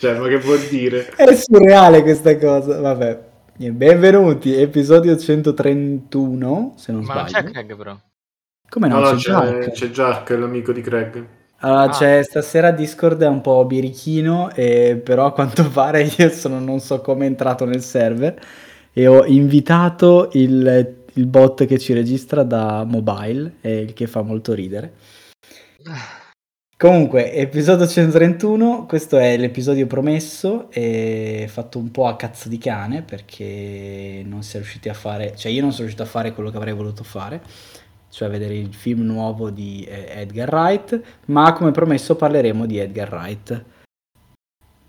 cioè, ma che vuol dire? È surreale questa cosa, vabbè. Benvenuti, episodio 131, se non Ma sbaglio. non c'è Craig però. Come no? No, no, c'è c'è, Jack. c'è Jack, l'amico di Craig. Allora, Ah. c'è stasera Discord è un po' birichino, e però a quanto pare io sono non so come entrato nel server e ho invitato il, il bot che ci registra da mobile, e il che fa molto ridere. Comunque, episodio 131, questo è l'episodio promesso, e fatto un po' a cazzo di cane perché non si è riusciti a fare, cioè io non sono riuscito a fare quello che avrei voluto fare, cioè vedere il film nuovo di eh, Edgar Wright, ma come promesso parleremo di Edgar Wright.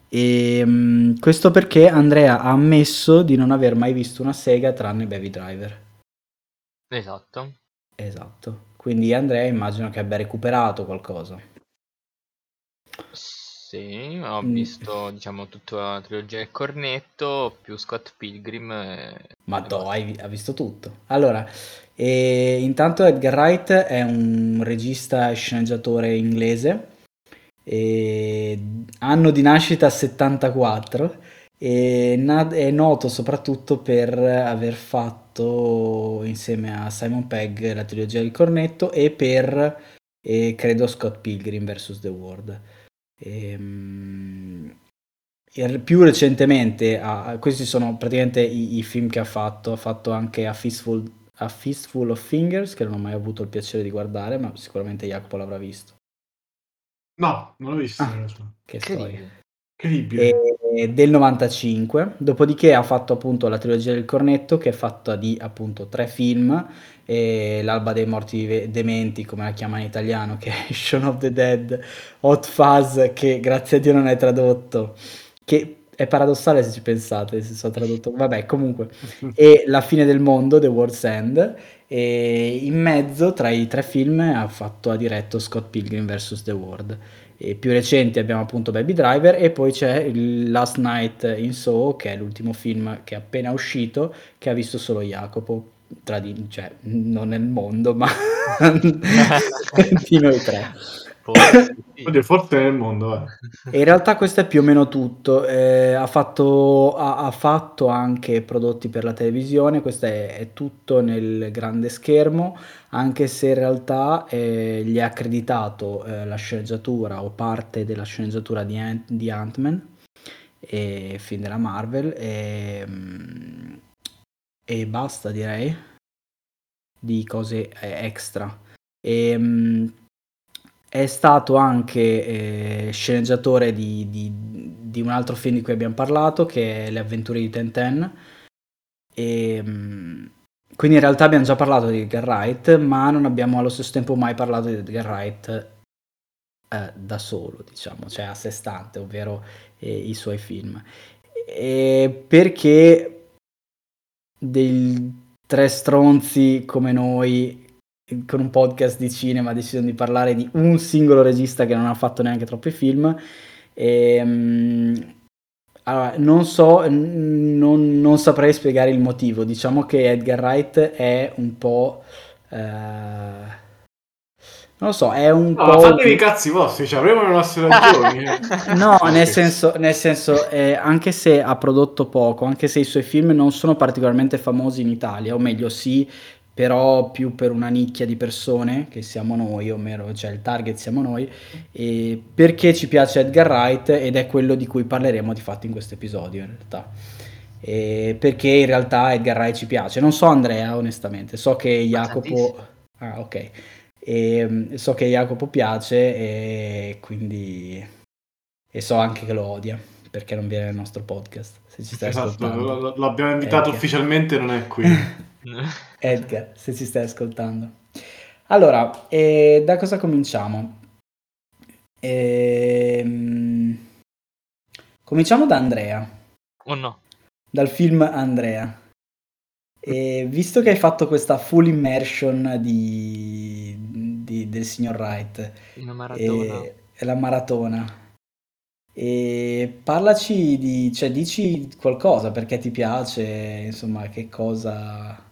E mm, questo perché Andrea ha ammesso di non aver mai visto una sega tranne Baby Driver. Esatto. Esatto. Quindi Andrea immagino che abbia recuperato qualcosa. Sì, ho Mm. visto, diciamo, tutta la trilogia del cornetto più Scott Pilgrim. e- Ma e do, basta. hai, ha visto tutto. Allora, e intanto Edgar Wright è un regista e sceneggiatore inglese, e anno di nascita 74, e na- è noto soprattutto per aver fatto insieme a Simon Pegg la trilogia del cornetto e per, eh, credo, Scott Pilgrim vs. The World. Ehm, e più recentemente, ha- questi sono praticamente i, i film che ha fatto. Ha fatto anche A Fistful, A Fistful of Fingers, che non ho mai avuto il piacere di guardare, ma sicuramente Jacopo l'avrà visto. No, non l'ho visto Ah. Che Che storia. Ridi? Incredibile. E- del 95. Dopodiché ha fatto appunto la trilogia del cornetto, che è fatta di appunto tre film. e L'alba dei morti vive- dementi, come la chiama in italiano, che è Shaun of the Dead, Hot Fuzz, che grazie a Dio non è tradotto. Che è paradossale se ci pensate, se sono tradotto. Vabbè, comunque. e La fine del mondo, The World's End, e in mezzo tra i tre film ha fatto ha diretto Scott Pilgrim vs. The World. E più recenti abbiamo appunto Baby Driver e poi c'è il Last Night in Soho, che è l'ultimo film che è appena uscito, che ha visto solo Jacopo, tra di, cioè non nel mondo, ma di noi tre. Forse sì. Oddio, forse nel mondo, eh. E in realtà questo è più o meno tutto. Eh, ha, fatto, ha, ha fatto anche prodotti per la televisione, questo è, è tutto nel grande schermo, anche se in realtà eh, gli è accreditato eh, la sceneggiatura o parte della sceneggiatura di, Ant- di Ant-Man, e film della Marvel, e, mm, e basta direi di cose eh, extra. E, mm, è stato anche eh, sceneggiatore di, di- di un altro film di cui abbiamo parlato, che è Le avventure di Tintin. E, mm, quindi in realtà abbiamo già parlato di Edgar Wright, ma non abbiamo allo stesso tempo mai parlato di Edgar Wright eh, da solo, diciamo, cioè a sé stante, ovvero eh, i suoi film. E perché dei tre stronzi come noi con un podcast di cinema decidono di parlare di un singolo regista che non ha fatto neanche troppi film. Ehm, allora, non so, non, non saprei spiegare il motivo. Diciamo che Edgar Wright è un po'. eh, non lo so, è un No, ma po'. fatevi i cazzi vostri, cioè, avremo le nostre ragioni. No, nel senso, nel senso eh, anche se ha prodotto poco, anche se i suoi film non sono particolarmente famosi in Italia, o meglio sì, però più per una nicchia di persone, che siamo noi, o meno, cioè il target siamo noi, e perché ci piace Edgar Wright ed è quello di cui parleremo di fatto in questo episodio in realtà. E perché in realtà Edgar Wright ci piace. Non so Andrea, onestamente, so che Jacopo... Ah, ok. E, mm, so che Jacopo piace e quindi... E so anche che lo odia, perché non viene nel nostro podcast, se ci stai Esatto, ascoltando. l- l- l'abbiamo invitato Edgar. ufficialmente, non è qui. Edgar, se ci stai ascoltando. Allora, eh, da cosa cominciamo? Ehm, cominciamo da Andrea, o no? dal film Andrea. E visto che hai fatto questa full immersion di, di- del signor Wright, Una maratona. e, e la maratona. E parlaci di, cioè dici qualcosa perché ti piace, insomma, che cosa...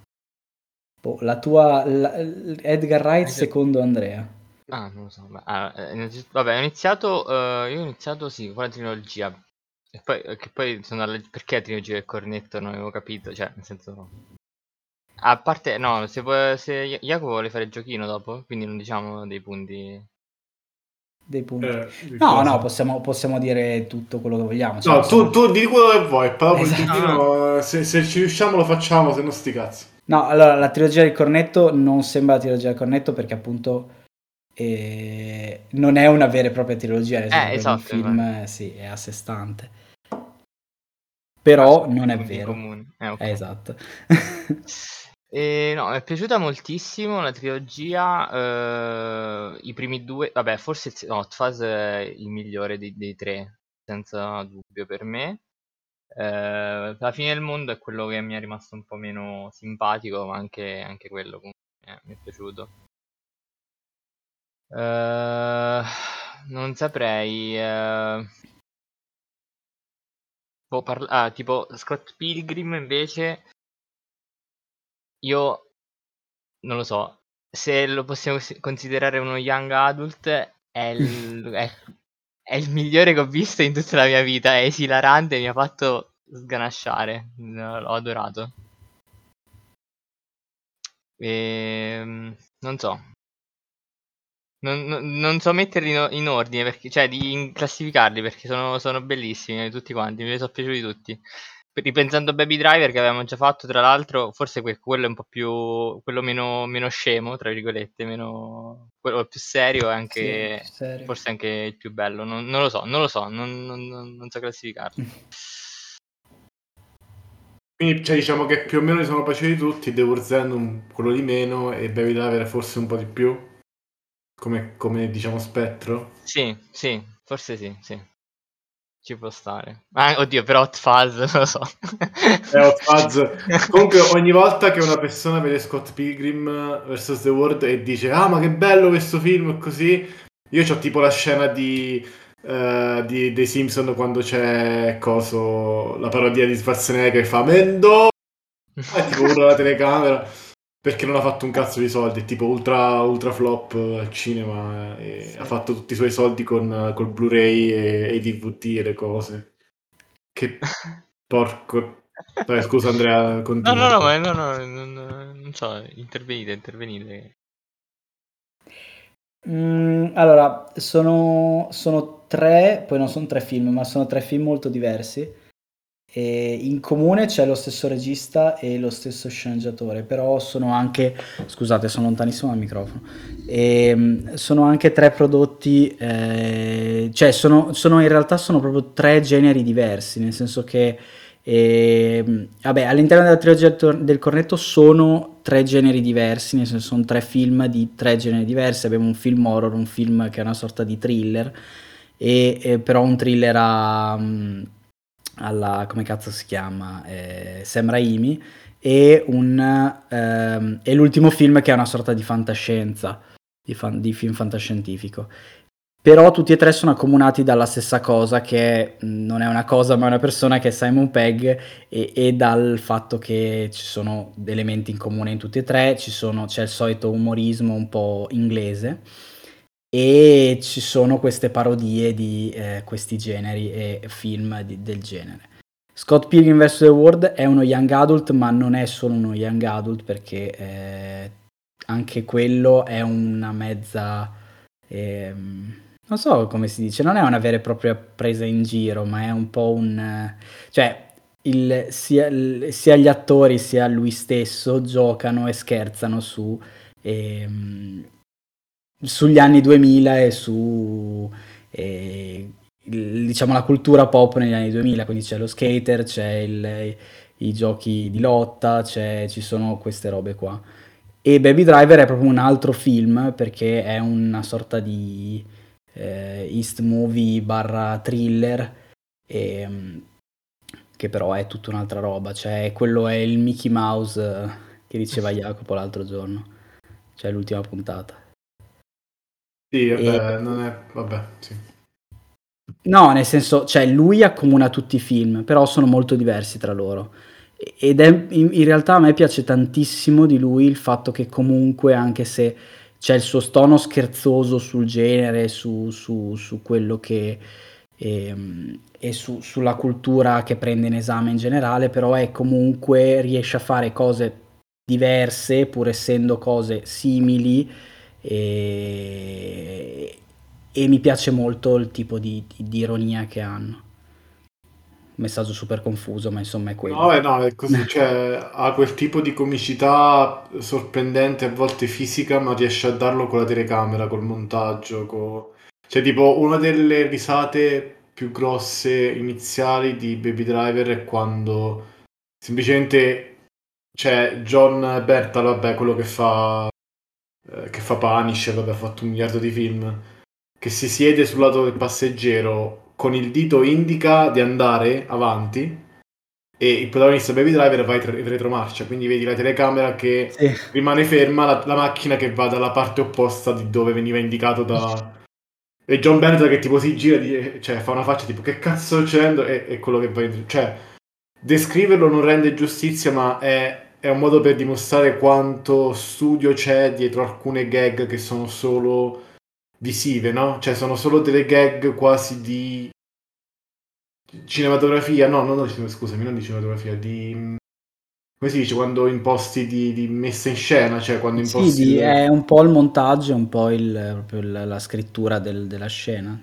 boh, la tua la- Edgar Wright secondo Andrea. Ah, non lo so. ma- ah, eh, innanzitutto- vabbè, ho iniziato, eh, io ho iniziato sì, con la trilogia. E poi, che poi sono alle... perché trilogia del cornetto non avevo capito, cioè, nel senso... A parte, no, se, vuoi, se Jacopo vuole fare il giochino dopo, quindi non diciamo dei punti... Dei punti. Eh, no, cosa? no, possiamo, possiamo dire tutto quello che vogliamo. No, cioè, tu, possiamo- tu di quello che vuoi, però Esatto. giochino, se, se ci riusciamo lo facciamo, se no sti cazzi. No, allora la trilogia del cornetto non sembra la trilogia del cornetto perché appunto eh, non è una vera e propria trilogia, che esatto, film eh, sì, è a sé stante. Però non è vero. comune. Eh, ok. Eh, esatto. E, no, mi è piaciuta moltissimo la trilogia. eh, I primi due, vabbè, forse il- no, Fuzz è il migliore dei, dei tre, senza dubbio per me. Eh, la fine del mondo è quello che mi è rimasto un po' meno simpatico, ma anche, anche quello comunque eh, mi è piaciuto. Eh, non saprei. eh, boh, parla- ah, tipo Scott Pilgrim invece. Io non lo so, se lo possiamo cons- considerare uno young adult, è il, è- è il migliore che ho visto in tutta la mia vita. È esilarante, mi ha fatto sganasciare. L'ho adorato. Ehm, non so. Non, non- non so metterli in, in ordine, perché, cioè di classificarli perché sono, sono bellissimi tutti quanti, mi sono piaciuti tutti. Ripensando a Baby Driver che avevamo già fatto, tra l'altro, forse que- quello è un po' più, quello meno, meno scemo, tra virgolette, meno, quello più serio e anche, Sì, serio. forse anche il più bello, non, non lo so, non lo so, non, non- non- non so classificarli. Quindi cioè, diciamo che più o meno li sono piaciuti tutti, The un- quello di meno e Baby Driver forse un po' di più, come, come diciamo spettro. Sì, sì, forse sì, sì. Ci può stare. Ah, oddio, però Hot Fuzz, non lo so. Eh, Hot Fuzz. Comunque ogni volta che una persona vede Scott Pilgrim vs. The World e dice ah ma che bello questo film così, io ho tipo la scena di, eh, di- dei Simpson quando c'è coso, la parodia di Schwarzenegger che fa Mendo e tipo urla la telecamera perché non ha fatto un cazzo di soldi, è tipo ultra, ultra flop al cinema eh, e Sì. ha fatto tutti i suoi soldi con, col Blu-ray e, e i DVD e le cose. Che porco. Dai, scusa Andrea, No, continua. no, no, ma no, no, non, non so, intervenite, intervenite. Mm, allora, sono, sono tre, poi non sono tre film, ma sono tre film molto diversi. E in comune c'è lo stesso regista e lo stesso sceneggiatore, però sono anche, scusate, sono lontanissimo dal microfono, Ehm, sono anche tre prodotti, eh, cioè sono, sono in realtà sono proprio tre generi diversi, nel senso che ehm, vabbè, all'interno della trilogia del cornetto sono tre generi diversi, nel senso sono tre film di tre generi diversi, abbiamo un film horror, un film che è una sorta di thriller, e, e però un thriller a, mm, alla, come cazzo si chiama, eh, Sam Raimi, e, un, ehm, e l'ultimo film che è una sorta di fantascienza, di, fan- di film fantascientifico. Però tutti e tre sono accomunati dalla stessa cosa, che non è una cosa ma è una persona che è Simon Pegg, e, e dal fatto che ci sono elementi in comune in tutti e tre, sono- c'è il solito umorismo un po' inglese e ci sono queste parodie di eh, questi generi e film di- del genere. Scott Pilgrim vs. The World è uno young adult, ma non è solo uno young adult perché eh, anche quello è una mezza... ehm, non so come si dice, non è una vera e propria presa in giro, ma è un po' un... eh, cioè, il- sia, sia gli attori sia lui stesso giocano e scherzano su... ehm, sugli anni 2000 e su eh, il- diciamo la cultura pop negli anni 2000 quindi c'è lo skater c'è il- i giochi di lotta c'è- ci sono queste robe qua. E Baby Driver è proprio un altro film perché è una sorta di eh, East movie barra thriller ehm, che però è tutta un'altra roba. Cioè quello è il Mickey Mouse eh, che diceva Jacopo l'altro giorno. Cioè l'ultima puntata Sì, vabbè, E- non è... Vabbè, sì. No, nel senso, cioè lui accomuna tutti i film, però sono molto diversi tra loro. Ed è in, in realtà a me piace tantissimo di lui il fatto che comunque, anche se c'è il suo tono scherzoso sul genere, su, su- su quello che, e, ehm, e su, sulla cultura che prende in esame in generale, però è comunque riesce a fare cose diverse pur essendo cose simili e, e mi piace molto il tipo di, di, di ironia che hanno messaggio super confuso, ma insomma è quello. No, eh, no, è così, cioè, ha quel tipo di comicità sorprendente, a volte fisica, ma riesce a darlo con la telecamera, col montaggio, con... cioè tipo una delle risate più grosse iniziali di Baby Driver è quando semplicemente c'è John Bertal, vabbè, quello che fa eh, che fa Punisher, vabbè, ha fatto un miliardo di film, che si siede sul lato del passeggero con il dito indica di andare avanti e il protagonista Baby Driver va in retromarcia, quindi vedi la telecamera che sì. rimane ferma, la, la, macchina che va dalla parte opposta di dove veniva indicato da... E John Bennett che tipo si gira, di, cioè fa una faccia tipo che cazzo sto succedendo e, e quello che va in... Cioè, descriverlo non rende giustizia, ma è, è un modo per dimostrare quanto studio c'è dietro alcune gag che sono solo visive, no? Cioè sono solo delle gag quasi di cinematografia, no, no, no, scusami, non di cinematografia, di come si dice quando imposti di, di messa in scena, cioè quando imposti sì, di, è un po' il montaggio, un po' il, proprio la, la scrittura del, della scena.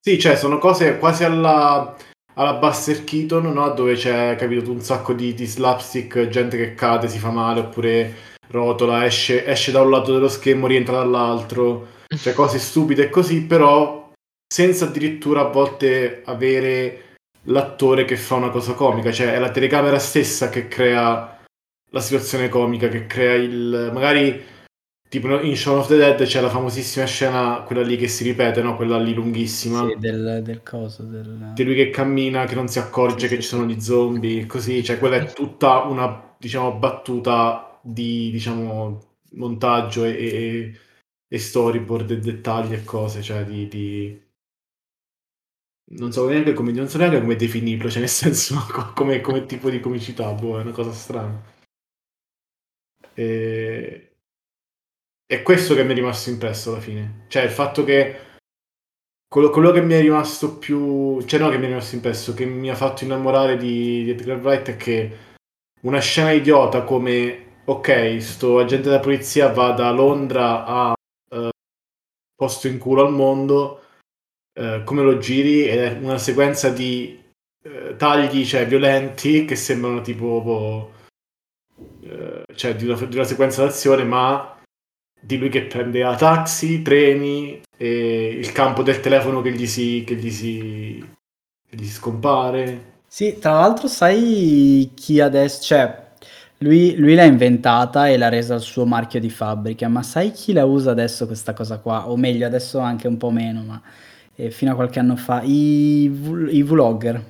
Sì, cioè sono cose quasi alla, alla Buster Keaton, no? Dove c'è, capito, un sacco di, di slapstick, gente che cade, si fa male, oppure rotola, esce, esce da un lato dello schermo, rientra dall'altro cioè cose stupide così, però senza addirittura a volte avere l'attore che fa una cosa comica, cioè è la telecamera stessa che crea la situazione comica, che crea il... magari tipo in Shaun of the Dead c'è la famosissima scena, quella lì che si ripete, no? quella lì lunghissima. Sì, del, del coso. Del... Di lui che cammina, che non si accorge che ci sono gli zombie, così, cioè quella è tutta una, diciamo, battuta di, diciamo, montaggio e, e e storyboard e dettagli e cose, cioè di... di... Non, so neanche come, non so neanche come definirlo, cioè nel senso come, come tipo di comicità, boh, è una cosa strana. E... È questo che mi è rimasto impresso alla fine. Cioè il fatto che quello, quello, che mi è rimasto più... Cioè no che mi è rimasto impresso, che mi ha fatto innamorare di, di Edgar Wright è che una scena idiota come ok, sto agente della polizia va da Londra a posto in culo al mondo, eh, come lo giri ed è una sequenza di eh, tagli cioè, violenti che sembrano tipo boh, eh, cioè, di una, di una, sequenza d'azione, ma di lui che prende a taxi, treni e il campo del telefono che gli si, che gli si, che gli si scompare. Sì, tra l'altro sai chi adesso, cioè lui, lui, l'ha inventata e l'ha resa il suo marchio di fabbrica, ma sai chi la usa adesso questa cosa qua? O meglio, adesso anche un po' meno, ma eh, fino a qualche anno fa, i, i vlogger.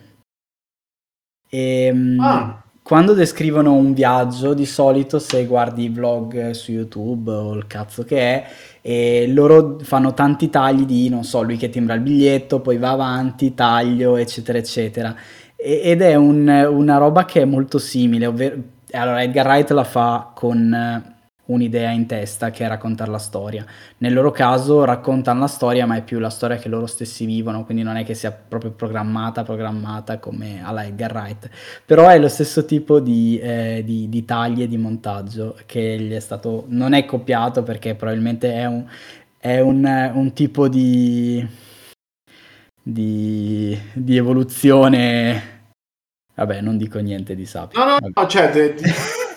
E, ehm, ah. Quando descrivono un viaggio, di solito se guardi i vlog su YouTube o il cazzo che è, e loro fanno tanti tagli di, non so, lui che timbra il biglietto, poi va avanti, taglio, eccetera, eccetera. ed è un, una roba che è molto simile, ovvero allora Edgar Wright la fa con eh, un'idea in testa che è raccontare la storia. Nel loro caso raccontano la storia, ma è più la storia che loro stessi vivono, quindi non è che sia proprio programmata, programmata come alla Edgar Wright. Però è lo stesso tipo di, eh, di, di tagli e di montaggio che gli è stato, non è copiato perché probabilmente è un, è un, un tipo di, di, di evoluzione Vabbè, non dico niente di sapio. No, no, no, cioè, de...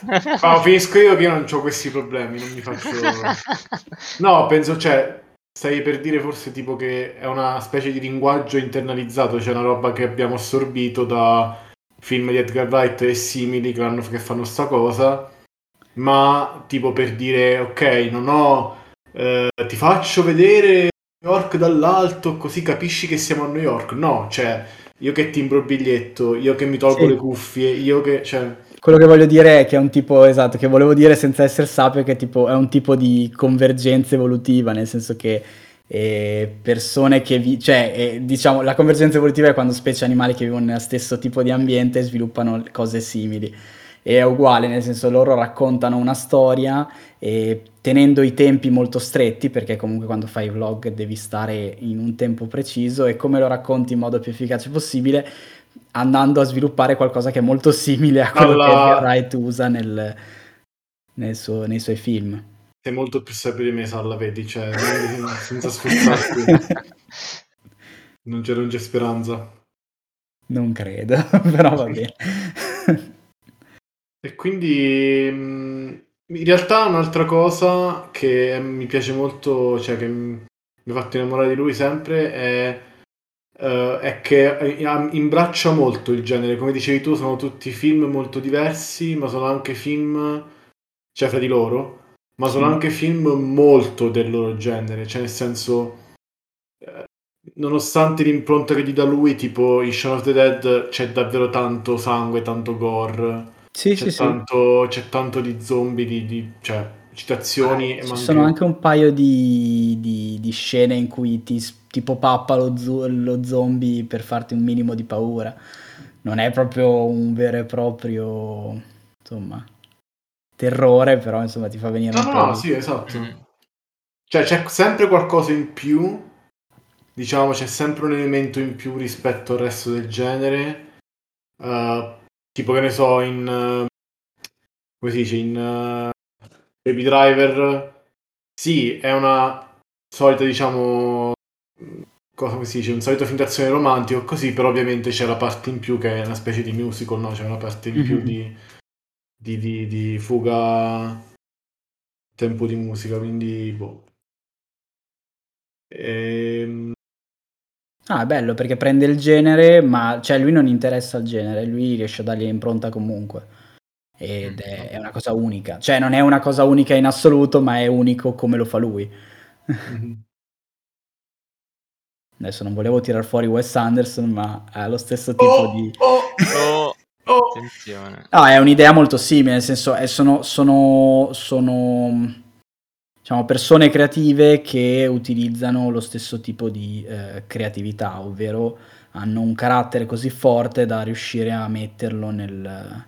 no, finisco io che io non ho questi problemi, non mi faccio... No, penso, cioè, stai per dire forse tipo che è una specie di linguaggio internalizzato, cioè una roba che abbiamo assorbito da film di Edgar Wright e simili che, hanno, che fanno sta cosa, ma tipo per dire, ok, non ho... Eh, ti faccio vedere New York dall'alto così capisci che siamo a New York. No, cioè io che timbro il biglietto, io che mi tolgo sì. le cuffie, io che... Cioè... Quello che voglio dire è che è un tipo, esatto, che volevo dire senza essere sapio, che tipo, è un tipo di convergenza evolutiva, nel senso che eh, persone che vi... cioè, eh, diciamo, la convergenza evolutiva è quando specie animali che vivono nello stesso tipo di ambiente sviluppano cose simili. è uguale, nel senso loro raccontano una storia e tenendo i tempi molto stretti, perché comunque quando fai vlog devi stare in un tempo preciso e come lo racconti in modo più efficace possibile, andando a sviluppare qualcosa che è molto simile a quello Alla... che Wright usa nel, nel suo, nei suoi film. Sei molto più sapio di me, Salla, vedi, cioè, senza sforzarti. non, c'è, non c'è speranza. Non credo, però va bene. e quindi mm, in realtà un'altra cosa che mi piace molto, cioè che mi ha fatto innamorare di lui sempre è, uh, è che eh, imbraccia molto il genere. Come dicevi tu, sono tutti film molto diversi, ma sono anche film, cioè fra di loro, ma sono sì. anche film molto del loro genere, cioè nel senso nonostante l'impronta che gli dà lui, tipo in Shaun of the Dead c'è davvero tanto sangue, tanto gore. Sì, c'è, sì, tanto, sì. c'è tanto di zombie, di, di cioè, citazioni. Ah, ci sono anche un paio di, di, di scene in cui ti tipo pappa lo, lo, zombie per farti un minimo di paura. Non è proprio un vero e proprio, insomma, terrore, però insomma ti fa venire no, un po'. No, sì, esatto. Mm. Cioè c'è sempre qualcosa in più diciamo c'è sempre un elemento in più rispetto al resto del genere. Uh, tipo che ne so, in uh, come si dice, in uh, Baby Driver, sì, è una solita, diciamo, cosa si dice, un solito film d'azione romantico, così, però ovviamente c'è la parte in più che è una specie di musical, no? C'è una parte in mm-hmm. più mhm. di, di, di, di fuga tempo di musica, quindi boh. Ehm, Ah, è bello perché prende il genere, ma cioè lui non interessa il genere, lui riesce a dargli impronta comunque. Ed è, è una cosa unica. Cioè, non è una cosa unica in assoluto, ma è unico come lo fa lui. Mm-hmm. Adesso non volevo tirar fuori Wes Anderson, ma ha lo stesso tipo oh, di. Oh, oh, oh. Attenzione. No, è un'idea molto simile, nel senso, è, sono, sono, sono diciamo, persone creative che utilizzano lo stesso tipo di eh, creatività, ovvero hanno un carattere così forte da riuscire a metterlo nel,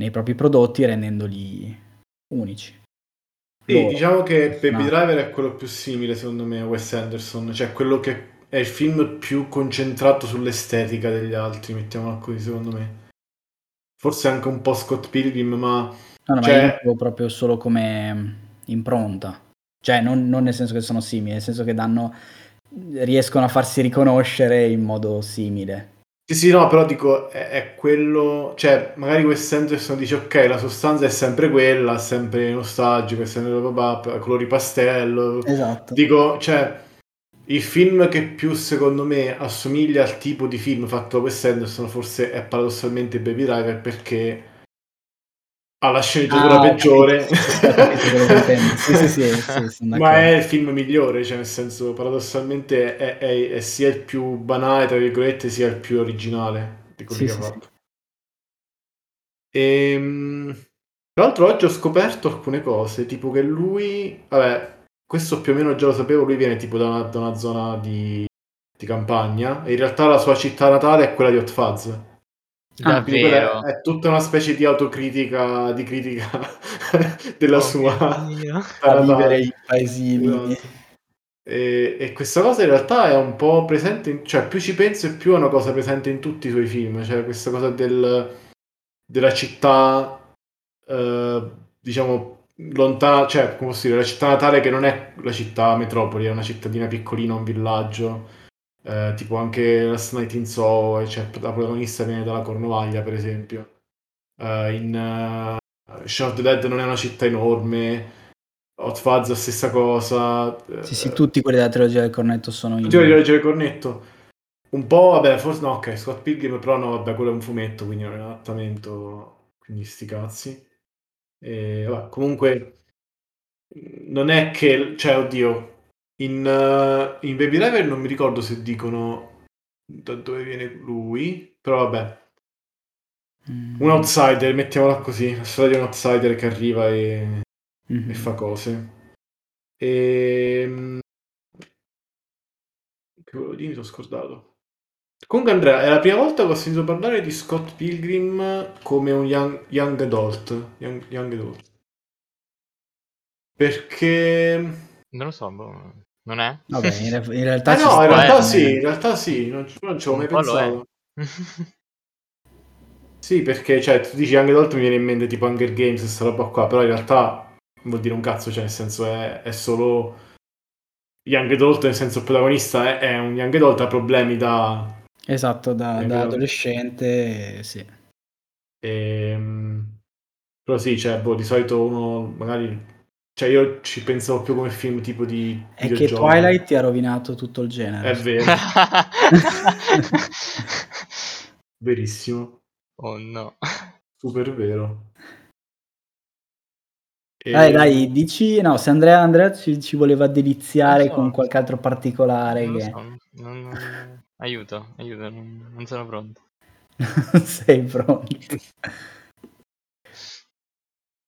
nei propri prodotti rendendoli unici. Sì, Loro. diciamo che Baby no. Driver è quello più simile secondo me a Wes Anderson, cioè quello che è il film più concentrato sull'estetica degli altri, mettiamola così secondo me. Forse anche un po' Scott Pilgrim, ma... No, no, cioè... ma io proprio solo come impronta. Cioè, non, non nel senso che sono simili, nel senso che danno, riescono a farsi riconoscere in modo simile. Sì, sì, no, però dico, è, è quello, cioè, magari Wes Anderson dice, ok, la sostanza è sempre quella, sempre nostalgico, è sempre babà, colori pastello. Esatto. Dico, cioè, il film che più, secondo me, assomiglia al tipo di film fatto da Wes Anderson forse è paradossalmente Baby Driver, perché alla sceneggiatura ah, peggiore. sì, sì, sì, Ma è il film migliore, cioè nel senso paradossalmente è, è, è, sia il più banale, tra virgolette, sia il più originale di quelli che ha fatto. E, ehm, tra l'altro oggi ho scoperto alcune cose, tipo che lui, vabbè, questo più o meno già lo sapevo, lui viene tipo da una, da una zona di, di campagna e in realtà la sua città natale è quella di Hot Fuzz Ah, è, tutta una specie di autocritica, di critica della oh, sua a vivere i paesini. Esatto. E, e, questa cosa in realtà è un po' presente, in, cioè più ci penso e più è una cosa presente in tutti i suoi film, cioè questa cosa del, della città, eh, diciamo, lontana, cioè come posso dire, la città natale che non è la città metropoli, è una cittadina piccolina, un villaggio eh, tipo anche Last Night in Soho, cioè, la protagonista viene dalla Cornovaglia, per esempio. Uh, in uh, the Dead non è una città enorme. Hot Fuzz la stessa cosa. Sì, sì, tutti quelli della trilogia del cornetto sono in... Tutti quelli della trilogia del cornetto. Un po', vabbè, forse no, ok, Scott Pilgrim, però no, vabbè, quello è un fumetto, quindi è un adattamento, quindi sti cazzi. E, vabbè, comunque, non è che, cioè, oddio, in, uh, in Baby Driver non mi ricordo se dicono da dove viene lui, però vabbè. Mm. Un outsider, mettiamola così, la storia di un outsider che arriva e, mm-hmm. e fa cose. E... Ehm, che volevo dire, mi sono scordato. Comunque Andrea, è la prima volta che ho sentito parlare di Scott Pilgrim come un young, young adult. Young, young adult. Perché... Non lo so, boh, non è? Vabbè, in, re- in realtà Eh no, sta, in realtà sì, in realtà sì, non, ci- non ci avevo mai pensato. Sì, perché cioè, tu dici young adult mi viene in mente tipo Hunger Games, questa roba qua, però in realtà non vuol dire un cazzo, cioè nel senso è, è solo young adult, nel senso il protagonista è, è un young adult, ha problemi da... Esatto, da, da adolescente, sì. Ehm, Però sì, cioè, boh, di solito uno magari... Cioè io ci pensavo più come film tipo di È che. Twilight ti ha rovinato tutto il genere. È vero, verissimo, oh no. super vero. E- Dai, dai, dici, no, se Andrea, Andrea ci, ci voleva deliziare so. con qualche altro particolare Non che so, non- non- Aiuto, aiuto, non, non sono pronto. non sei pronto.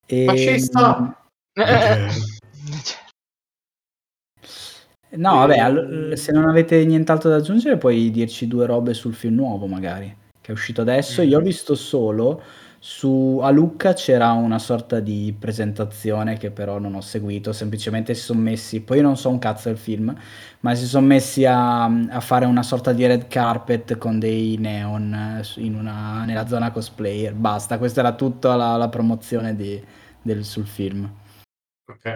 E, Fascista! No, vabbè, E- allo- se non avete nient'altro da aggiungere puoi dirci due robe sul film nuovo magari, che è uscito adesso. Mm. Io ho visto solo, su, a Lucca c'era una sorta di presentazione che però non ho seguito, semplicemente si sono messi, poi io non so un cazzo del film, ma si sono messi a, a fare una sorta di red carpet con dei neon eh, una- nella zona cosplayer, basta, questa era tutta la, la promozione di- del- sul film. Ok.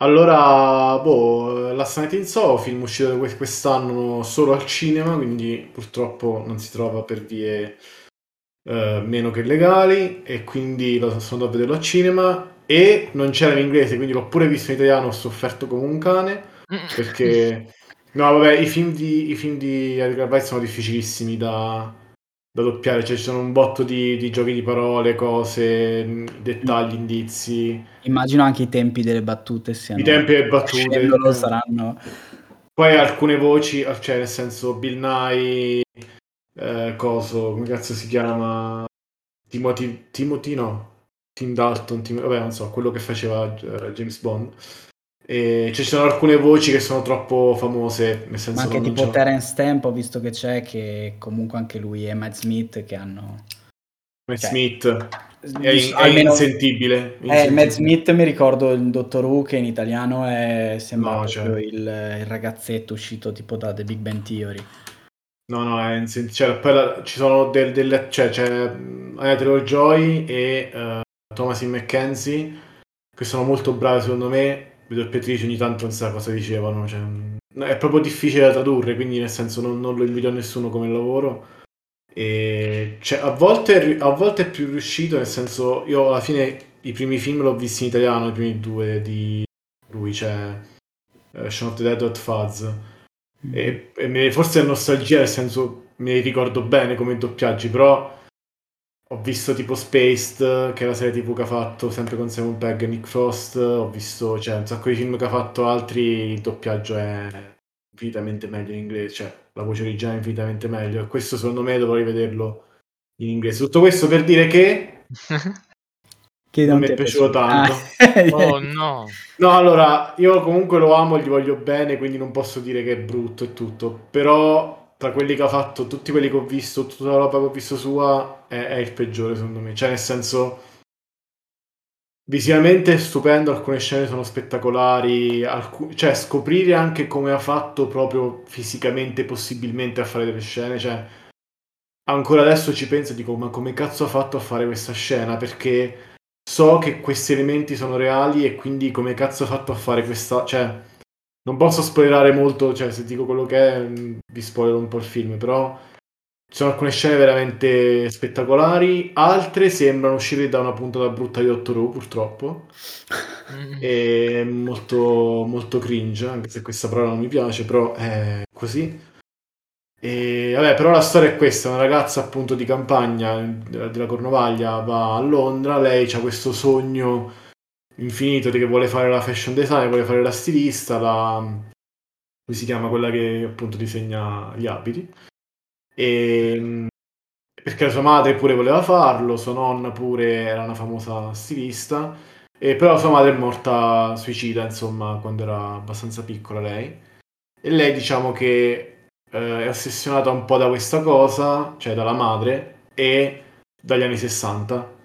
Allora, boh, Last Night in Soho, film uscito que- quest'anno solo al cinema, quindi purtroppo non si trova per vie eh, meno che legali e quindi lo sono andato a vederlo al cinema e non c'era in inglese, quindi l'ho pure visto in italiano, ho sofferto come un cane perché... No, vabbè, i film di, i film di Edgar Wright sono difficilissimi da, da doppiare, cioè ci sono un botto di, di giochi di parole, cose, mh, dettagli, indizi. Immagino anche i tempi delle battute siano... I tempi e battute. conoscendolo, saranno... Poi alcune voci, cioè nel senso Bill Nye, eh, coso, come cazzo si chiama? Timothy, Timothy no, Tim Dalton, Tim- vabbè non so, quello che faceva eh, James Bond. E cioè, ci sono alcune voci che sono troppo famose, nel senso Ma anche tipo l'ho- Terence Stamp, ho visto che c'è, che comunque anche lui e Matt Smith che hanno... Matt cioè, Smith è, in- è almeno- insentibile. Eh, insentibile. Matt Smith mi ricordo il Dottor Who che in italiano è, sembra No, cioè. il, il ragazzetto uscito tipo da The Big Bang Theory. No, no, è insent- cioè, poi la- ci sono del- delle... Cioè, c'è mh, Anya Taylor-Joy e eh, Thomasin McKenzie, che sono molto bravi secondo me. Le doppiatrici ogni tanto non sa cosa dicevano. Cioè, è proprio difficile da tradurre, quindi nel senso non, non lo invidio a nessuno come lavoro. E cioè, a, volte, a volte è più riuscito, nel senso io alla fine i primi film l'ho visti in italiano, i primi due di lui, cioè eh, Shaun of the Dead Hot Fuzz. E, e me- forse è nostalgia, nel senso me li ricordo bene come doppiaggi, però ho visto tipo Spaced, che è la serie TV che ha fatto sempre con Simon Pegg e Nick Frost, ho visto cioè, un sacco di film che ha fatto altri, il doppiaggio è infinitamente meglio in inglese, cioè la voce originale è infinitamente meglio, e questo secondo me dovrei vederlo in inglese. Tutto questo per dire che Che non mi ti è piaciuto tanto. Ah. oh no. No, allora, io comunque lo amo, gli voglio bene, quindi non posso dire che è brutto e tutto, però tra quelli che ha fatto, tutti quelli che ho visto, tutta la roba che ho visto sua, è, è il peggiore secondo me. Cioè, nel senso, visivamente è stupendo, alcune scene sono spettacolari, alcu- cioè scoprire anche come ha fatto proprio fisicamente, possibilmente a fare delle scene, cioè ancora adesso ci penso e dico, ma come cazzo ha fatto a fare questa scena? Perché so che questi elementi sono reali e quindi come cazzo ha fatto a fare questa... Cioè, non posso spoilerare molto, cioè se dico quello che è mh, vi spoilerò un po' il film, però ci sono alcune scene veramente spettacolari, altre sembrano uscire da una puntata brutta di Doctor Who purtroppo, Mm. e molto, molto cringe, anche se questa parola non mi piace, però è così. E vabbè, però la storia è questa: una ragazza appunto di campagna della della Cornovaglia va a Londra, lei ha questo sogno infinito di che vuole fare la fashion designer, vuole fare la stilista, la... come si chiama quella che appunto disegna gli abiti. E perché sua madre pure voleva farlo, sua nonna pure era una famosa stilista, e però sua madre è morta suicida, insomma, quando era abbastanza piccola lei. E lei diciamo che eh, è ossessionata un po' da questa cosa, cioè dalla madre, e dagli anni 60.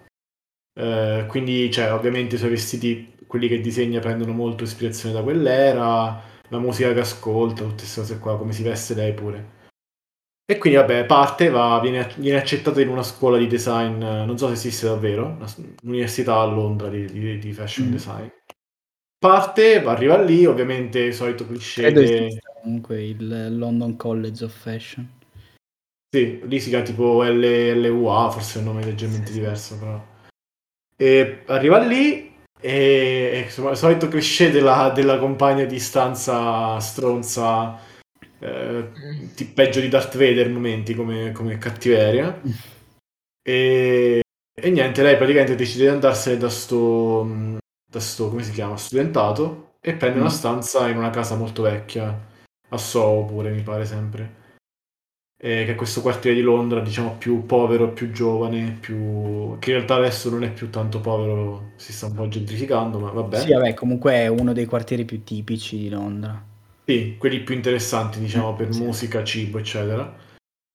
Eh, quindi, cioè, ovviamente i suoi vestiti, quelli che disegna, prendono molto ispirazione da quell'era, la musica che ascolta, tutte queste cose qua, come si veste lei pure. E quindi, vabbè, parte, va, viene, viene accettata in una scuola di design, non so se esiste davvero, un'università a Londra di, di, di fashion mm. design. Parte, arriva lì, ovviamente, solito cliché. Credo comunque il London College of Fashion. Sì, lì si chiama tipo LLUA, forse è un nome leggermente diverso, però. E arriva lì e, insomma, il solito cliché della, della compagna di stanza stronza eh, peggio di Darth Vader momenti come, come cattiveria. E, e, niente, lei praticamente decide di andarsene da sto, da sto, come si chiama, studentato e prende mm. una stanza in una casa molto vecchia, a Soho pure mi pare sempre. E che è questo quartiere di Londra, diciamo, più povero, più giovane, più... che in realtà adesso non è più tanto povero, si sta un po' gentrificando, ma vabbè. Sì, vabbè, comunque è uno dei quartieri più tipici di Londra. Sì, quelli più interessanti, diciamo, per sì. musica, cibo, eccetera.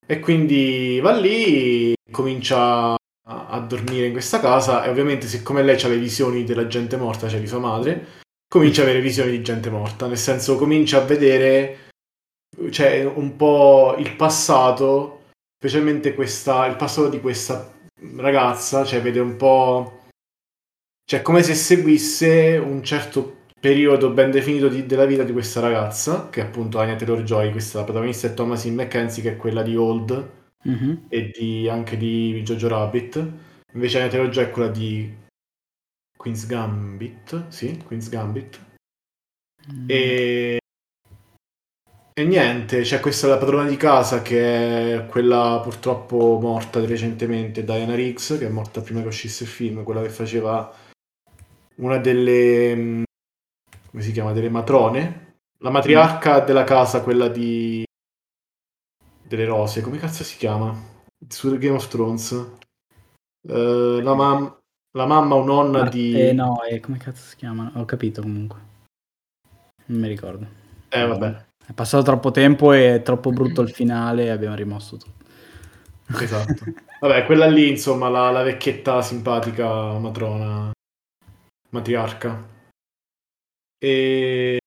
E quindi va lì, comincia a dormire in questa casa e ovviamente siccome lei ha le visioni della gente morta, cioè di sua madre, comincia a avere visioni di gente morta, nel senso comincia a vedere cioè, un po' il passato, specialmente questa, il passato di questa ragazza, cioè vede un po'... cioè come se seguisse un certo periodo ben definito di, della vita di questa ragazza, che è appunto Anya Taylor-Joy, questa la protagonista è Thomasin McKenzie, che è quella di Old mm-hmm. e di, anche di Jojo Rabbit. Invece Anya Taylor-Joy è quella di Queen's Gambit, sì, Queen's Gambit. Mm. E... E niente, c'è questa la padrona di casa che è quella purtroppo morta recentemente, Diana Riggs, che è morta prima che uscisse il film, quella che faceva una delle come si chiama, delle matrone, la matriarca mm. della casa, quella di delle rose, come cazzo si chiama? Su Game of Thrones. Uh, la, mam- la, mamma o nonna Mar- di... Eh, no, eh, come cazzo si chiama? Ho capito comunque. Non mi ricordo. Eh, vabbè. È passato troppo tempo e è troppo brutto il finale e abbiamo rimosso tutto. Esatto. Vabbè, quella lì, insomma, la, la vecchietta simpatica matrona, matriarca. E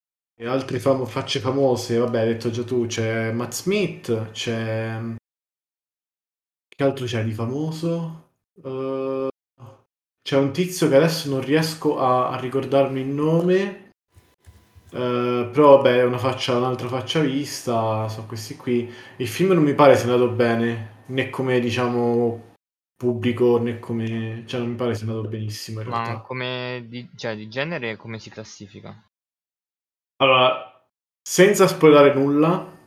altre fam- facce famose, vabbè, hai detto già tu, c'è Matt Smith, c'è... Che altro c'è di famoso? Uh, c'è un tizio che adesso non riesco a, a ricordarmi il nome, uh, però vabbè, è una faccia, un'altra faccia vista, sono questi qui. Il film non mi pare sia andato bene, né come, diciamo, pubblico, né come... cioè non mi pare sia andato benissimo in Ma realtà. come di, cioè, di genere come si classifica? Allora, senza spoilerare nulla,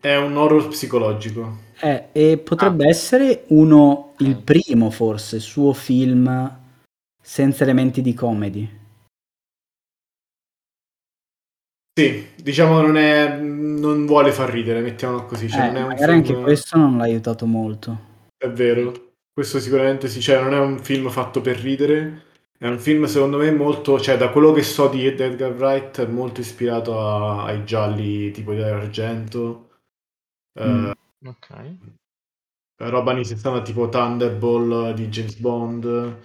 è un horror psicologico. Eh, e potrebbe ah. essere uno, il primo forse, suo film senza elementi di comedy. Sì, diciamo non è non vuole far ridere, mettiamolo così. Cioè eh, non è magari film... anche questo non l'ha aiutato molto. È vero, questo sicuramente sì, cioè non è un film fatto per ridere, è un film secondo me molto, cioè da quello che so di Edgar Wright, è molto ispirato a, ai gialli tipo di Argento. Mm. Uh, ok. Roba anni 60 tipo Thunderball di James Bond,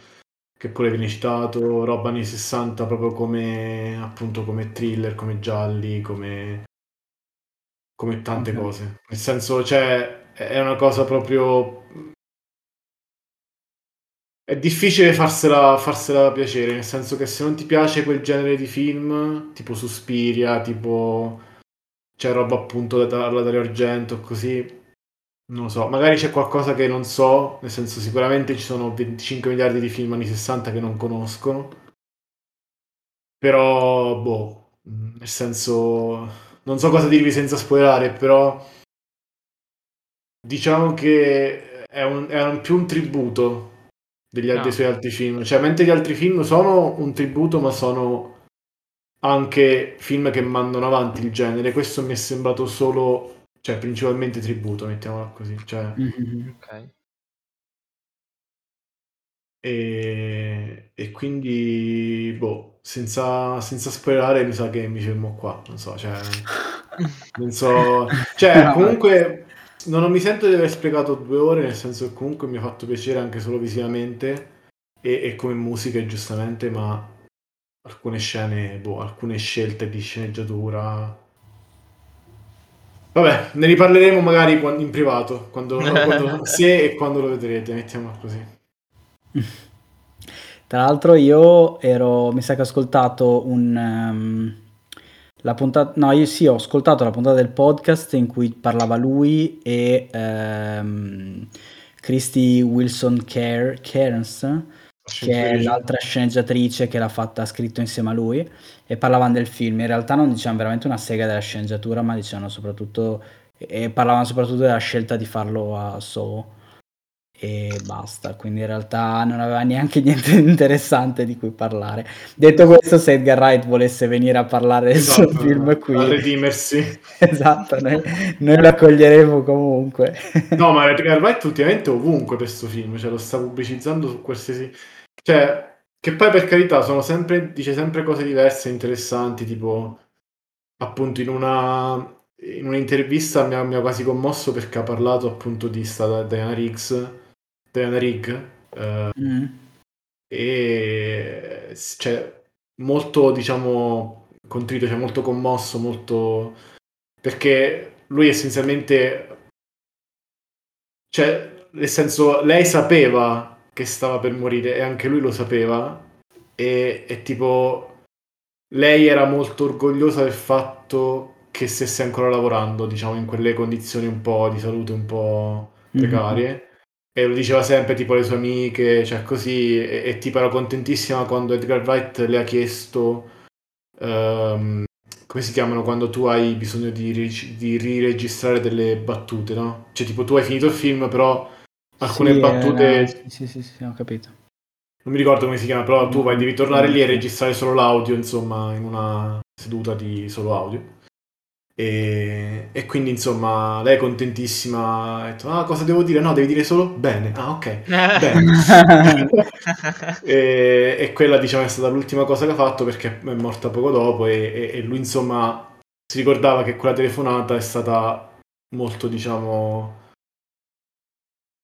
che pure viene citato, roba anni 60 proprio come appunto come thriller, come gialli, come, come tante okay. cose. Nel senso, cioè, è una cosa proprio è difficile farsela, farsela piacere, nel senso che se non ti piace quel genere di film, tipo Suspiria, tipo c'è roba appunto da Dario Argento, così, non lo so, magari c'è qualcosa che non so, nel senso sicuramente ci sono 25 miliardi di film anni 60 che non conosco, però, boh, nel senso, non so cosa dirvi senza spoilerare, però diciamo che è, un, è un, più un tributo degli no. dei suoi altri film. Cioè, mentre gli altri film sono un tributo, ma sono anche film che mandano avanti il genere. Questo mi è sembrato solo, cioè, principalmente tributo, mettiamola così. Cioè... Mm-hmm. Ok. E, e quindi, boh, senza, senza spoilerare, mi sa che mi fermo qua. Non so, cioè, non so, cioè, comunque, non mi sento di aver sprecato due ore, nel senso che comunque mi ha fatto piacere anche solo visivamente e, e come musica, giustamente, ma alcune scene, boh, alcune scelte di sceneggiatura. Vabbè, ne riparleremo magari in privato, quando, quando, se e quando lo vedrete, mettiamo così. Tra l'altro io ero, mi sa che ho ascoltato un... Um, la puntata, no, io sì, ho ascoltato la puntata del podcast in cui parlava lui e um, Christy Wilson Cairns, che è l'altra sceneggiatrice che l'ha fatta scritto insieme a lui, e parlavano del film. In realtà non dicevano veramente una sega della sceneggiatura, ma dicevano soprattutto, e parlavano soprattutto della scelta di farlo a solo e basta. Quindi in realtà non aveva neanche niente di interessante di cui parlare. Detto questo, se Edgar Wright volesse venire a parlare del esatto, suo film qui, a redimersi, esatto, noi, noi lo accoglieremo comunque. no, ma Edgar Wright ultimamente ovunque per questo film, cioè lo sta pubblicizzando su qualsiasi. Cioè, che poi per carità sono sempre, dice sempre cose diverse, interessanti, tipo appunto in una. In un'intervista mi ha, mi ha quasi commosso perché ha parlato appunto di stata Diana Riggs Diana Rigg eh, mm. e cioè, molto diciamo contrito, cioè molto commosso, molto perché lui essenzialmente cioè nel senso lei sapeva che stava per morire e anche lui lo sapeva e, e tipo lei era molto orgogliosa del fatto che stesse ancora lavorando diciamo in quelle condizioni un po' di salute un po' mm-hmm. precarie mm-hmm e lo diceva sempre tipo alle sue amiche, cioè così, e, e tipo era contentissima quando Edgar Wright le ha chiesto, um, come si chiamano, quando tu hai bisogno di, di riregistrare delle battute, no? Cioè tipo tu hai finito il film, però alcune sì, battute... Eh, sì, sì, sì, ho capito. Non mi ricordo come si chiama, però tu vai, devi tornare lì e registrare solo l'audio, insomma, in una seduta di solo audio. E, e, quindi insomma lei è contentissima ha detto ah cosa devo dire no devi dire solo bene ah ok bene e, e, quella diciamo è stata l'ultima cosa che ha fatto perché è morta poco dopo e, e, lui insomma si ricordava che quella telefonata è stata molto diciamo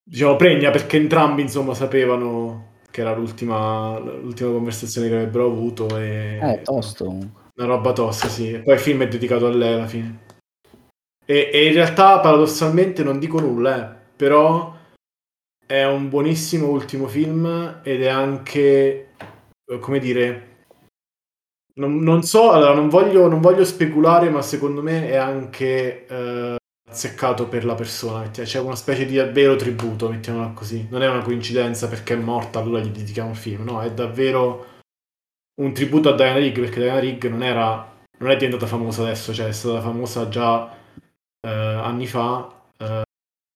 diciamo pregna perché entrambi insomma sapevano che era l'ultima, l'ultima conversazione che avrebbero avuto e, eh tosto comunque una roba tosta, sì. Poi il film è dedicato a lei alla fine. E, e in realtà, paradossalmente, non dico nulla, eh, però è un buonissimo ultimo film ed è anche, eh, come dire... Non, non so, allora non voglio, non voglio, speculare, ma secondo me è anche eh, azzeccato per la persona. C'è una specie di vero tributo, mettiamola così. Non è una coincidenza perché è morta, allora gli dedichiamo il film. No, è davvero un tributo a Diana Rigg perché Diana Rigg non era non è diventata famosa adesso, cioè è stata famosa già eh, anni fa. Eh,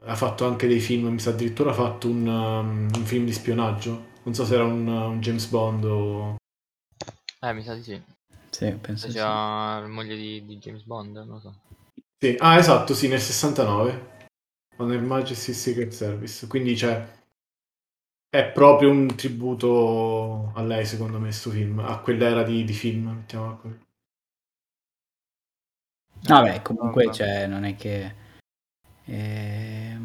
ha fatto anche dei film, mi sa addirittura ha fatto un, um, un film di spionaggio. Non so se era un, un, James Bond o. Eh, mi sa di sì. Sì, penso sia sì. la moglie di, di, James Bond, non lo so. Sì. Ah, esatto, sì, nel 69. Nel Majesty Secret Service. Quindi c'è è proprio un tributo a lei, secondo me, questo film, a quell'era di, di film, mettiamola così. Vabbè, comunque cioè, non è che... Eh,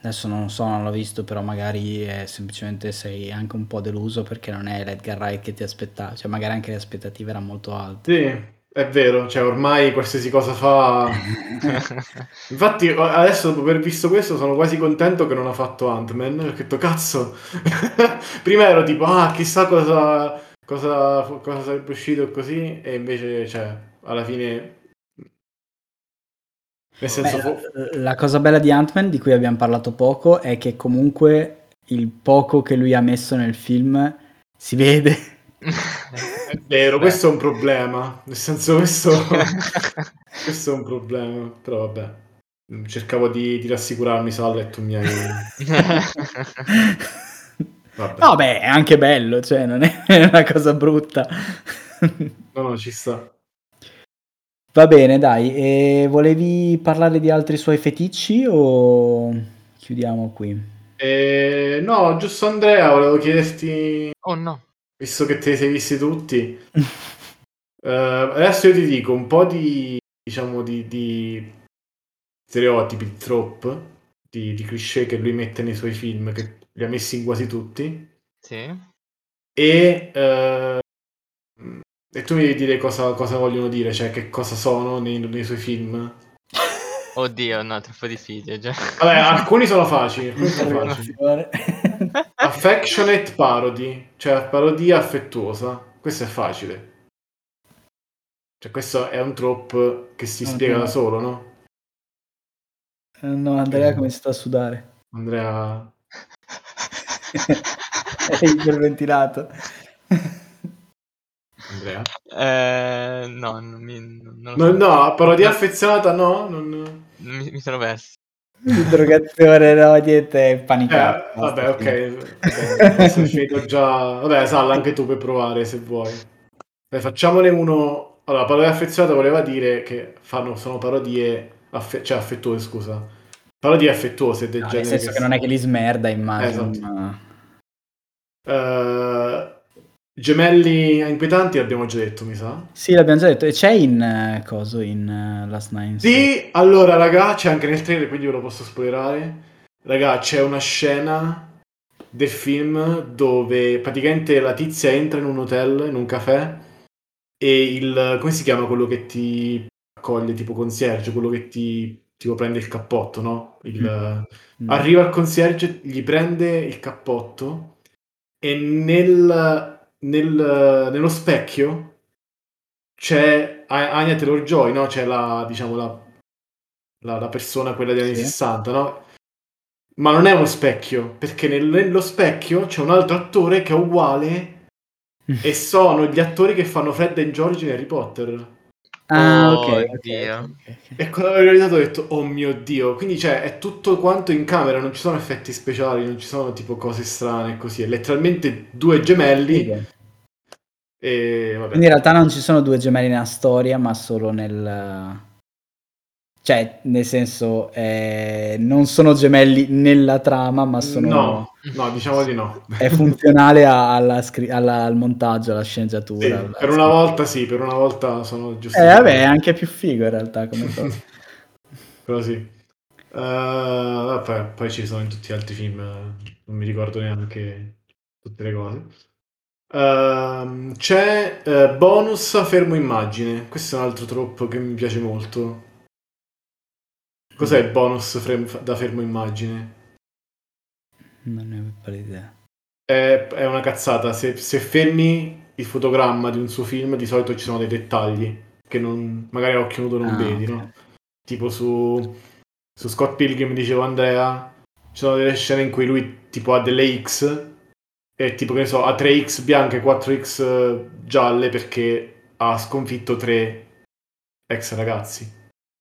adesso non so, non l'ho visto, però magari è semplicemente sei anche un po' deluso perché non è l'Edgar Wright che ti aspettavi, cioè magari anche le aspettative erano molto alte. Sì, è vero, cioè ormai qualsiasi cosa fa... Infatti adesso dopo aver visto questo sono quasi contento che non ha fatto Ant-Man, perché ho detto cazzo, prima ero tipo ah chissà cosa, cosa, cosa sarebbe uscito così. E invece cioè alla fine... Nel senso... Beh, la, la cosa bella di Ant-Man di cui abbiamo parlato poco è che comunque il poco che lui ha messo nel film si vede è vero, Beh. questo è un problema. Nel senso, questo, questo è un problema. Però vabbè, cercavo di, di rassicurarmi, Sal, e tu mi hai... Vabbè. No, beh, è anche bello, cioè non è una cosa brutta. no, no, ci sta. Va bene, dai. E volevi parlare di altri suoi feticci o chiudiamo qui? Eh, no, giusto Andrea, volevo chiederti, Oh no. Visto che te li sei visti tutti, eh, adesso io ti dico un po' di, diciamo, di, di stereotipi, di trope, di, di cliché che lui mette nei suoi film, che li ha messi in quasi tutti, Sì. e, eh, e tu mi devi dire cosa, cosa vogliono dire, cioè che cosa sono nei, nei suoi film. Oddio, no, troppo difficile. Già. Vabbè, alcuni sono facili, alcuni sono facili. Affectionate parody, cioè parodia affettuosa. Questo è facile. Cioè, questo è un trope che si Ok. spiega da solo, no? no, Andrea come sta a sudare. Andrea. È iperventilato. Andrea. Eh, no, non mi, non No, no, parodia affezionata, no? Non... Mi, mi sono perso. Interrogazione, no, niente, è Eh, panicato. vabbè, ok. ok, Adesso è finito già. Vabbè, Sal, anche tu puoi provare se vuoi. Dai, facciamone uno. Allora, parodia affezionata voleva dire che fanno, sono parodie, affe- cioè affettuose, scusa. Parodie affettuose del No, genere. nel senso che non è che li smerda, immagino. Esatto. ma- Eh, gemelli inquietanti l'abbiamo già detto, mi sa. Sì, l'abbiamo già detto. E c'è in eh, coso in eh, Last Nine? Sì, allora, raga, c'è anche nel trailer, quindi ve lo posso spoilerare. Raga, c'è una scena del film dove praticamente la tizia entra in un hotel, in un caffè, e il... come si chiama quello che ti accoglie, tipo concierge, quello che ti tipo prende il cappotto, no? Il... Mm. Arriva il concierge, gli prende il cappotto e nel, nel- nello specchio c'è Anya Taylor-Joy, no? C'è la, diciamo, la, la, la persona, quella degli anni Sì. 60, no? Ma non è uno specchio, perché nel- nello specchio c'è un altro attore che è uguale e sono gli attori che fanno Fred e George in Harry Potter. Ah, Oh, ok. ok, Dio. ok, ok. E quando l'ho realizzato ho detto, oh mio Dio, quindi cioè è tutto quanto in camera, non ci sono effetti speciali, non ci sono tipo cose strane e così, è letteralmente due gemelli e vabbè. Quindi in realtà non ci sono due gemelli nella storia, ma solo nel... Cioè, nel senso, eh, non sono gemelli nella trama, ma sono... No, no, diciamo di no. È funzionale alla scri- alla- al montaggio, alla sceneggiatura. Sì, alla- per una volta sì, per una volta sono giusto. Eh, vabbè, è anche più figo in realtà come cosa. Però sì. Eh, vabbè, poi ci sono in tutti gli altri film, non mi ricordo neanche tutte le cose. Ehm, c'è eh, bonus fermo immagine. Questo è un altro troppo che mi piace molto. Cos'è il bonus frame- da fermo immagine? Non ne ho pari idea. È, è una cazzata. Se, se fermi il fotogramma di un suo film, di solito ci sono dei dettagli che non, magari a occhio nudo non Ah, vedi, ok. no? Tipo su, su Scott Pilgrim, dicevo Andrea, ci sono delle scene in cui lui tipo ha delle X e tipo che ne so, ha 3X bianche e 4X eh, gialle perché ha sconfitto tre ex ragazzi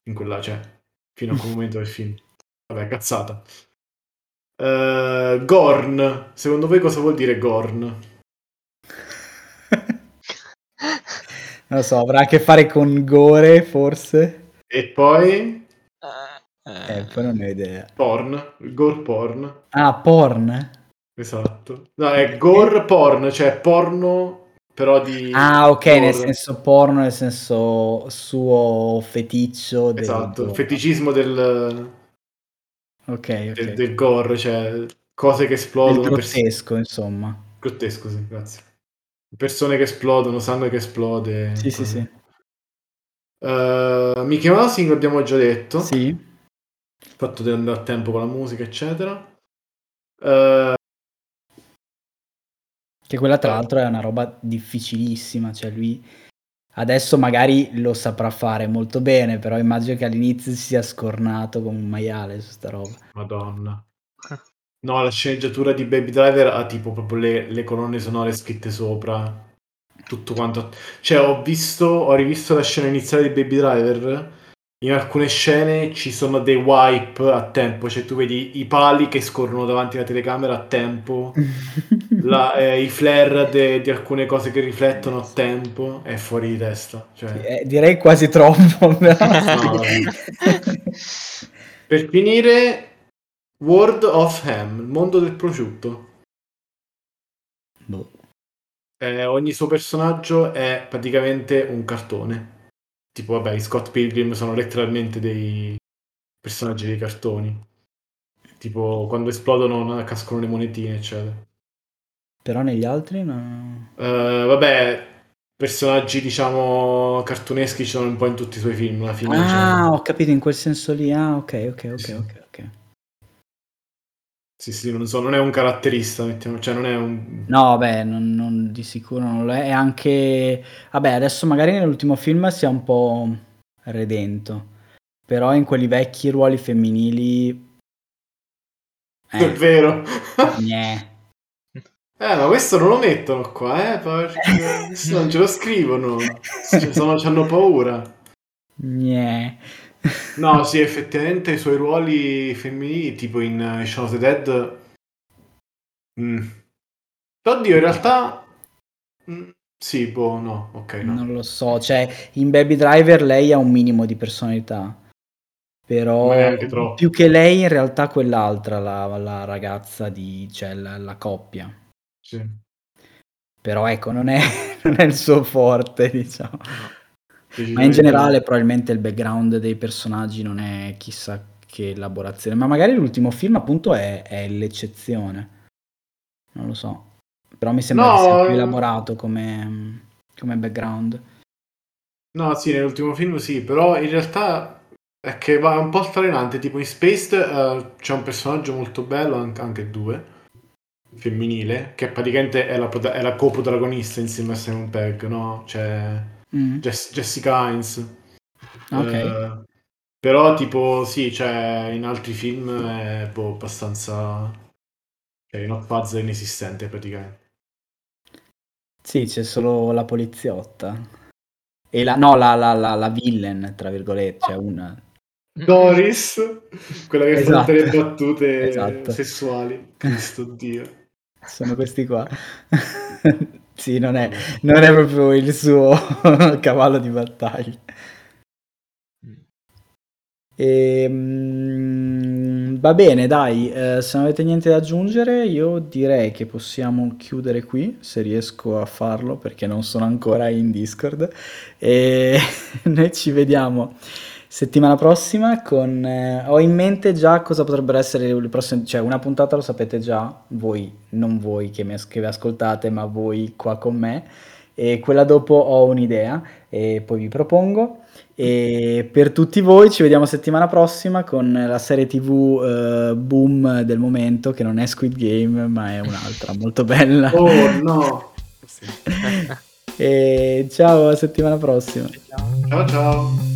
in quella, cioè, fino a quel momento del film. Vabbè, cazzata. Eh, Gorn, secondo voi cosa vuol dire Gorn? Non lo so, avrà a che fare con gore, forse? E poi Eh, Eh, poi non ne ho idea. porn, gore porn, Ah, porn? esatto. No, è gore porn, cioè porno però di... Ah, ok, gore. nel senso porno, nel senso suo feticcio. del Esatto, il feticismo del, Ok, del, ok. del gore, cioè cose che Il esplodono. pers- grottesco, insomma. grottesco, sì, grazie. Persone che esplodono, sangue che esplode. Sì, sì, cose. sì. Eh, Mickey Mousing l'abbiamo già detto. Sì. Il fatto di andare a tempo con la musica, eccetera. Eh, Che quella tra l'altro è una roba difficilissima, cioè lui adesso magari lo saprà fare molto bene, però immagino che all'inizio si sia scornato come un maiale su sta roba. Madonna. No, la sceneggiatura di Baby Driver ha tipo proprio le, le colonne sonore scritte sopra. Tutto quanto. Cioè, ho visto, ho rivisto la scena iniziale di Baby Driver. In alcune scene ci sono dei wipe a tempo, cioè tu vedi i pali che scorrono davanti alla telecamera a tempo, la- eh, i flare de- di alcune cose che riflettono a tempo, è fuori di testa. Cioè, Eh, direi quasi troppo. No. Per finire, World of Ham, il mondo del prosciutto. Boh. Eh, ogni suo personaggio è praticamente un cartone. Tipo, vabbè, i Scott Pilgrim sono letteralmente dei personaggi dei cartoni. Tipo, quando esplodono cascano le monetine, eccetera. Però negli altri no. Eh, vabbè, personaggi, diciamo, cartuneschi ci sono un po' in tutti i suoi film, alla fine. Ah, cioè- ho capito in quel senso lì. Ah, ok, ok, ok, Sì. ok, ok. Sì, sì, non so, non è un caratterista, mettiamo, cioè non è un... No, beh, non, non- di sicuro non lo è. E anche, vabbè, adesso magari nell'ultimo film sia un po' redento, però in quelli vecchi ruoli femminili... È Eh, vero. gnè. Eh, ma questo non lo mettono qua, eh, perché non ce lo scrivono. Cioè, sono, hanno paura. Gnè. No, sì, effettivamente i suoi ruoli femminili, tipo in uh, Shaun of the Dead... Mm. Oddio, in realtà... mm, sì, boh, no, ok, no. Non lo so, cioè in Baby Driver lei ha un minimo di personalità, però più che lei in realtà quell'altra, la, la ragazza di, cioè la, la coppia. Sì. Però ecco, non è, non è il suo forte, diciamo. Ma in generale probabilmente il background dei personaggi non è chissà che elaborazione, ma magari l'ultimo film appunto è, è l'eccezione. Non lo so. Però mi sembra No, che sia più eh. elaborato come, come background. No, sì, nell'ultimo film sì, però in realtà è che va un po' altalenante, tipo in Spaced eh, c'è un personaggio molto bello, an- anche due, femminile, che praticamente è la, è la co-protagonista insieme a Simon Pegg, no? C'è Mm, Jess- Jessica Hines. ok. Eh, però tipo sì, cioè in altri film è boh, abbastanza... Cioè in Hot Fuzz è inesistente praticamente. Sì, c'è solo la poliziotta. E la, no, la, la, la, la villain, tra virgolette, cioè una... Doris, quella che fa Esatto. tutte le battute Esatto. sessuali. Cristo Dio. Sono questi qua. Sì, non è, non è proprio il suo cavallo di battaglia. Ehm, va bene, dai, eh, se non avete niente da aggiungere, io direi che possiamo chiudere qui, se riesco a farlo, perché non sono ancora in Discord. E noi ci vediamo settimana prossima con... eh, ho in mente già cosa potrebbero essere le prossime... Cioè, una puntata lo sapete già, voi, non voi che mi as- che vi ascoltate, ma voi qua con me. E quella dopo ho un'idea e poi vi propongo. E per tutti voi ci vediamo settimana prossima con la serie TV eh, boom del momento, che non è Squid Game, ma è un'altra molto bella. Oh no. E ciao, a settimana prossima. Ciao ciao.